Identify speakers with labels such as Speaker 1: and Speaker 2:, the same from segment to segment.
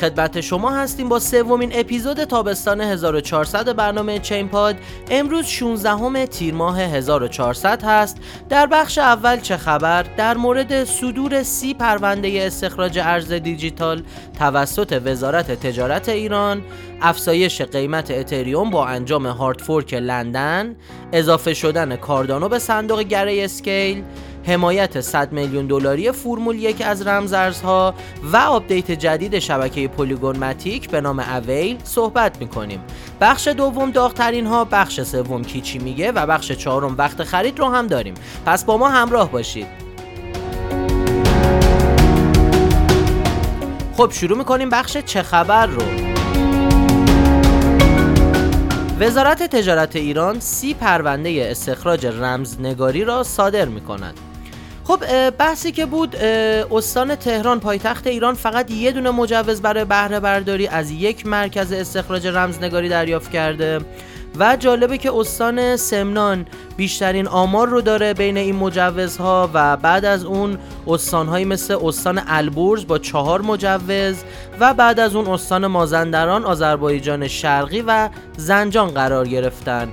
Speaker 1: خدمت شما هستیم با سومین اپیزود تابستان 1400 برنامه چین پاد امروز 16 هم تیر ماه 1400 هست. در بخش اول چه خبر؟ در مورد صدور سی پرونده استخراج ارز دیجیتال توسط وزارت تجارت ایران افزایش قیمت اتریوم با انجام hard fork لندن اضافه شدن کاردانو به صندوق Grayscale حمایت 100 میلیون دلاری فرمول یک از رمزارزها و آپدیت جدید شبکه Polygon Matic به نام Avail صحبت می‌کنیم. بخش دوم داغترین ها بخش سوم کی چی میگه و بخش چهارم وقت خرید رو هم داریم. پس با ما همراه باشید. خب شروع می‌کنیم بخش چه خبر رو. وزارت تجارت ایران سی پرونده استخراج رمزنگاری را صادر می کند. خب بحثی که بود استان تهران پایتخت ایران فقط یه دونه مجوز برای بهره برداری از یک مرکز استخراج رمزنگاری دریافت کرده و جالبه که استان سمنان بیشترین آمار رو داره بین این مجوزها و بعد از اون استانهایی مثل استان البرز با چهار مجوز و بعد از اون استان مازندران، آذربایجان شرقی و زنجان قرار گرفتن.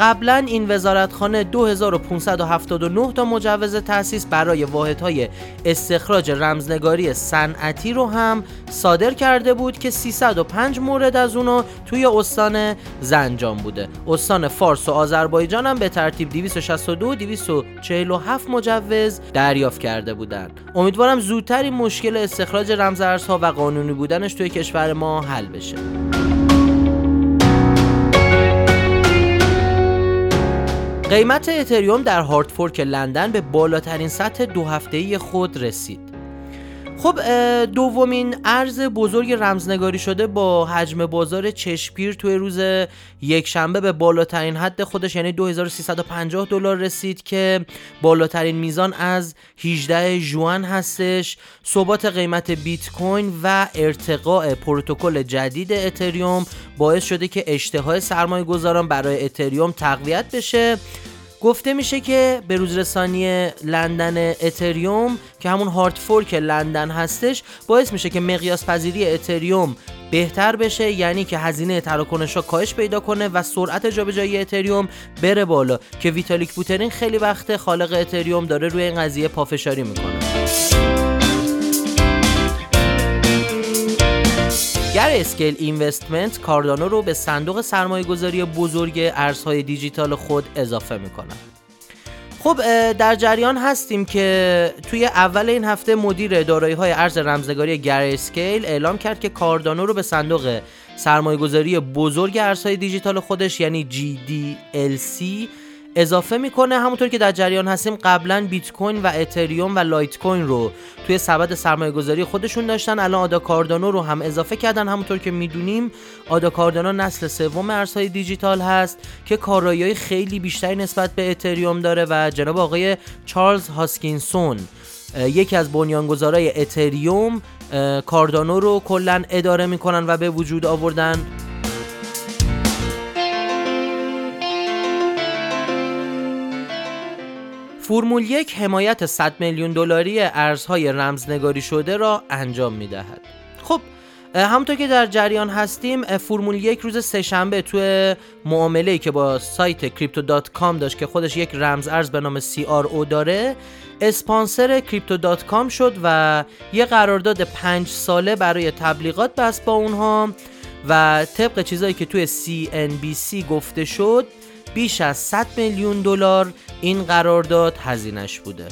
Speaker 1: قبلا این وزارتخانه 2579 تا مجوز تأسیس برای واحدهای استخراج رمزنگاری صنعتی رو هم صادر کرده بود که 305 مورد از اونو توی استان زنجان بوده. استان فارس و آذربایجان هم به ترتیب 262 247 مجوز دریافت کرده بودن. امیدوارم زودتر این مشکل استخراج رمزارزها و قانونی بودنش توی کشور ما حل بشه. قیمت اتریوم در هارتفورک لندن به بالاترین سطح دو هفته‌ای خود رسید. خب دومین ارز بزرگ رمزنگاری شده با حجم بازار چشپیر توی روز یک شنبه به بالاترین حد خودش یعنی 2350 دلار رسید که بالاترین میزان از 18 ژوئن هستش. ثبات قیمت بیت کوین و ارتقاء پروتکل جدید اتریوم باعث شده که اشتهای سرمایه گذاران برای اتریوم تقویت بشه. گفته میشه که به روزرسانی لندن اتریوم که همون hard fork لندن هستش باعث میشه که مقیاس پذیری اتریوم بهتر بشه یعنی که هزینه تراکنش ها کاهش پیدا کنه و سرعت جابجایی اتریوم بره بالا. که ویتالیک بوترین خیلی وقت خالق اتریوم داره روی این قضیه پافشاری می‌کنه. Grayscale Investment کاردانو رو به صندوق سرمایه گذاری بزرگ ارزهای دیجیتال خود اضافه می‌کنن خب در جریان هستیم که توی اول این هفته مدیر دارایی های ارز رمزنگاری Grayscale اعلام کرد که کاردانو رو به صندوق سرمایه گذاری بزرگ ارزهای دیجیتال خودش یعنی GDLC اضافه می‌کنه همونطور که در جریان هستیم قبلا بیت کوین و اتریوم و لایت کوین رو توی سبد سرمایه گذاری خودشون داشتن. الان آدا کاردانو رو هم اضافه کردن. همونطور که می‌دونیم آدا کاردانو نسل سوم ارزهای دیجیتال هست که کارایی خیلی بیشتری نسبت به اتریوم داره و جناب آقای چارلز هاسکینسون یکی از بنیانگذارای اتریوم کاردانو رو کلا اداره می‌کنن و به وجود آوردن. فرمول یک حمایت 100 میلیون دلاری ارزهای رمزنگاری شده را انجام می دهد. خب همونطور که در جریان هستیم فرمول یک روز سهشنبه توی معامله که با سایت کریپتو دات کام داشت که خودش یک رمز ارز به نام او داره اسپانسر Crypto.com شد و یه قرارداد پنج ساله برای تبلیغات بست با اونها و طبق چیزایی که توی CNBC گفته شد بیش از 100 میلیون دلار این قرارداد هزینش بوده.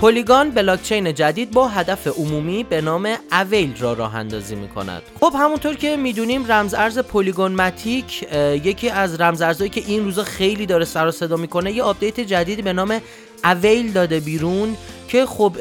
Speaker 1: پالیگان بلاکچین جدید با هدف عمومی به نام Avail را راه اندازی می کند خب همونطور که می‌دونیم رمز ارز پلیگون ماتیک یکی از رمز ارزهایی که این روزا خیلی داره سر و صدا می‌کنه یه آپدیت جدیدی به نام Avail داده بیرون. که خب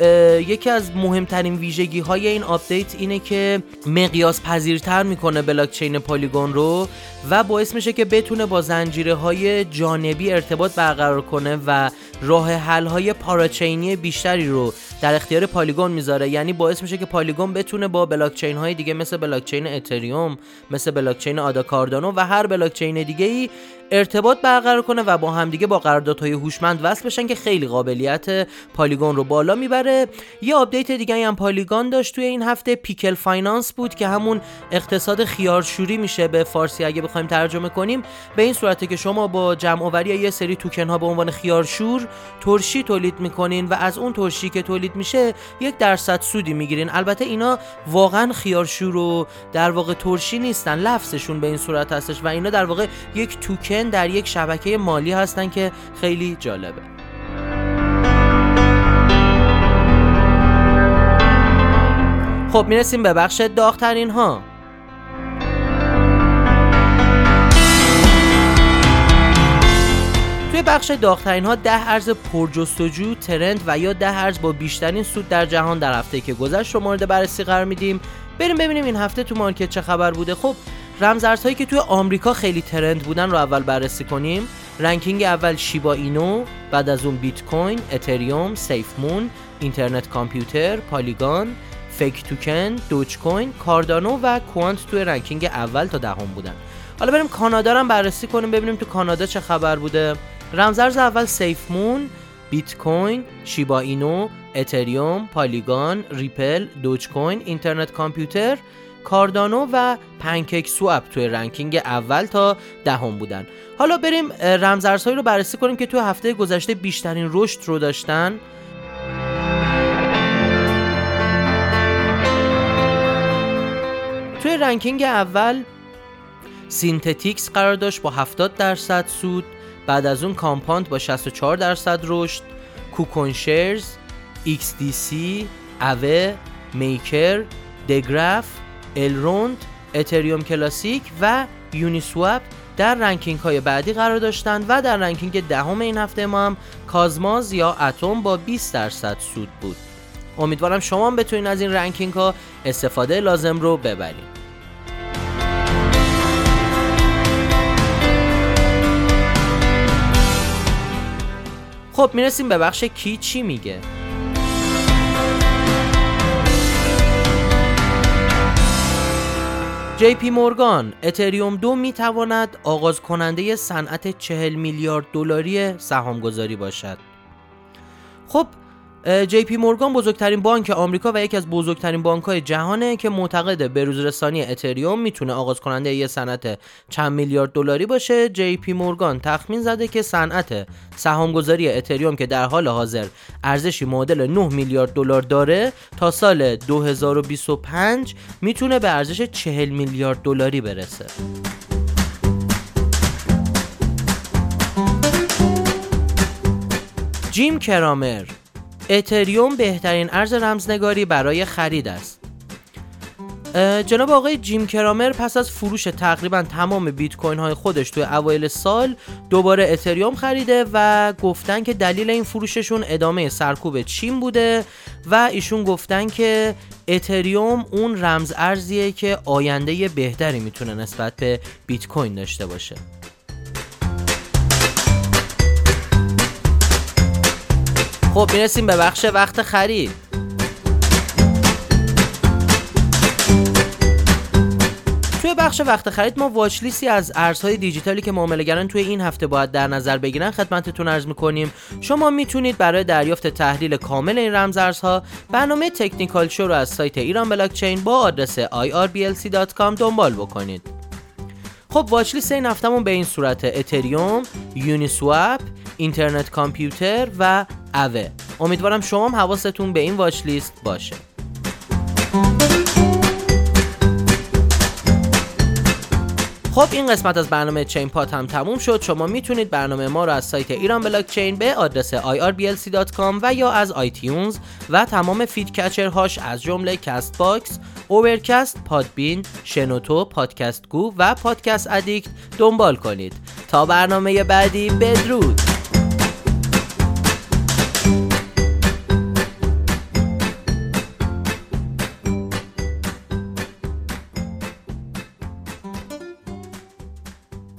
Speaker 1: یکی از مهمترین ویژگی های این آپدیت اینه که مقیاس پذیرتر می‌کنه بلاک چین پالیگون رو و باعث میشه که بتونه با زنجیره های جانبی ارتباط برقرار کنه و راه حل های parachain ی بیشتری رو در اختیار پالیگون می‌ذاره. یعنی باعث میشه که پالیگون بتونه با بلاک چین های دیگه مثل بلاک چین اتریوم مثل بلاک چین آدا کاردانو و هر بلاک چین دیگه ای ارتباط برقرار کنه و با همدیگه با قراردادهای هوشمند وصل بشن که خیلی قابلیت پالیگون رو بالا می‌بره. یه آپدیت دیگه هم پالیگون داشت توی این هفته. Pickle Finance بود که همون اقتصاد خیارشوری میشه به فارسی اگه بخوایم ترجمه کنیم. به این صورته که شما با جمع آوری یه سری توکن ها به عنوان خیارشور ترشی تولید می‌کنین و از اون ترشی که تولید میشه یک درصد سودی می‌گیرین. البته اینا واقعا خیارشور و در واقع ترشی نیستن. لفظشون به این صورت هستش و اینا در واقع یک توکن در یک شبکه مالی هستن که خیلی جالبه. خب می‌رسیم به بخش داغترین ها توی بخش داغترین ها ده ارز پرجستجو ترند و یا ده ارز با بیشترین سود در جهان در هفته که گذشت رو مورد بررسی قرار میدیم. بریم ببینیم این هفته تو market چه خبر بوده. خب رمزارزهایی که توی آمریکا خیلی trend بودن رو اول بررسی کنیم. ranking اول شیبا اینو بعد از اون بیت کوین اتریوم SafeMoon Internet Computer پالیگان. FEG Token دوج کوین کاردانو و Quant توی ranking اول تا دهم بودن. حالا بریم کانادا رو بررسی کنیم ببینیم تو کانادا چه خبر بوده. رمزارز اول SafeMoon بیت کوین شیبا اینو اتریوم پالیگان ریپل دوج کوین Internet Computer کاردانو و PancakeSwap توی ranking اول تا دهم بودن. حالا بریم رمزارزهایی رو بررسی کنیم که توی هفته گذشته بیشترین رشد رو داشتن. ranking اول. Synthetix قرار داشت با 70 درصد سود بعد از اون Compound با 64 درصد رشد. KuCoin Shares XDC اوه Maker The Graph Elrond اتریوم کلاسیک و Uniswap در ranking های بعدی قرار داشتند و در ranking دهم این هفته ما هم Cosmos یا اتم با 20 درصد سود بود. امیدوارم شما هم بتونین از این ranking ها استفاده لازم رو ببرید خب می‌رسیم به بخش کی چی میگه جی پی مورگان اتریوم دو می تواند آغاز کننده صنعت 40 میلیارد دلاری سهامگذاری باشد. خب جی پی مورگان بزرگترین بانک آمریکا و یکی از بزرگترین بانک های جهانه که معتقده به‌روزرسانی اتریوم می‌تونه آغاز کننده یه صنعت چند میلیارد دلاری باشه جی پی مورگان تخمین زده که صنعت سهامگذاری اتریوم که در حال حاضر ارزشی معادل 9 میلیارد دلار داره تا سال 2025 می‌تونه به ارزش 40 میلیارد دلاری برسه. جیم کرامر اتریوم بهترین ارز رمزنگاری برای خرید است. جناب آقای جیم کرامر پس از فروش تقریبا تمام بیت کوین های خودش توی اوایل سال دوباره اتریوم خریده و گفتن که دلیل این فروششون ادامه سرکوب چین بوده و ایشون گفتن که اتریوم اون رمز ارزیه که آینده بهتری می‌تونه نسبت به بیت کوین داشته باشه. خب می‌رسیم به بخش وقت خرید. توی بخش وقت خرید ما واچ لیستی از ارزهای دیجیتالی که معاملهگران توی این هفته باید در نظر بگیرن خدمتتون عرض می‌کنیم. شما می‌تونید برای دریافت تحلیل کامل این رمز ارزها برنامه تکنیکال شو رو از سایت ایران بلاکچین با آدرس irblc.com دنبال بکنید. خب واچ لیست این هفتهمون به این صورت اتریوم، یونیسواپ، اینترنت کامپیوتر و اوه. امیدوارم شما هم حواستون به این واچ لیست باشه. خب این قسمت از برنامه چین پاد هم تموم شد. شما می‌تونید برنامه ما رو از سایت ایران بلاک چین به آدرس irblc.com و یا از iTunes و تمام podcatcher هاش از جمله Castbox، Overcast، Podbean، شنوتو، پادکست گو و Podcast Addict دنبال کنید. تا برنامه بعدی بدرود!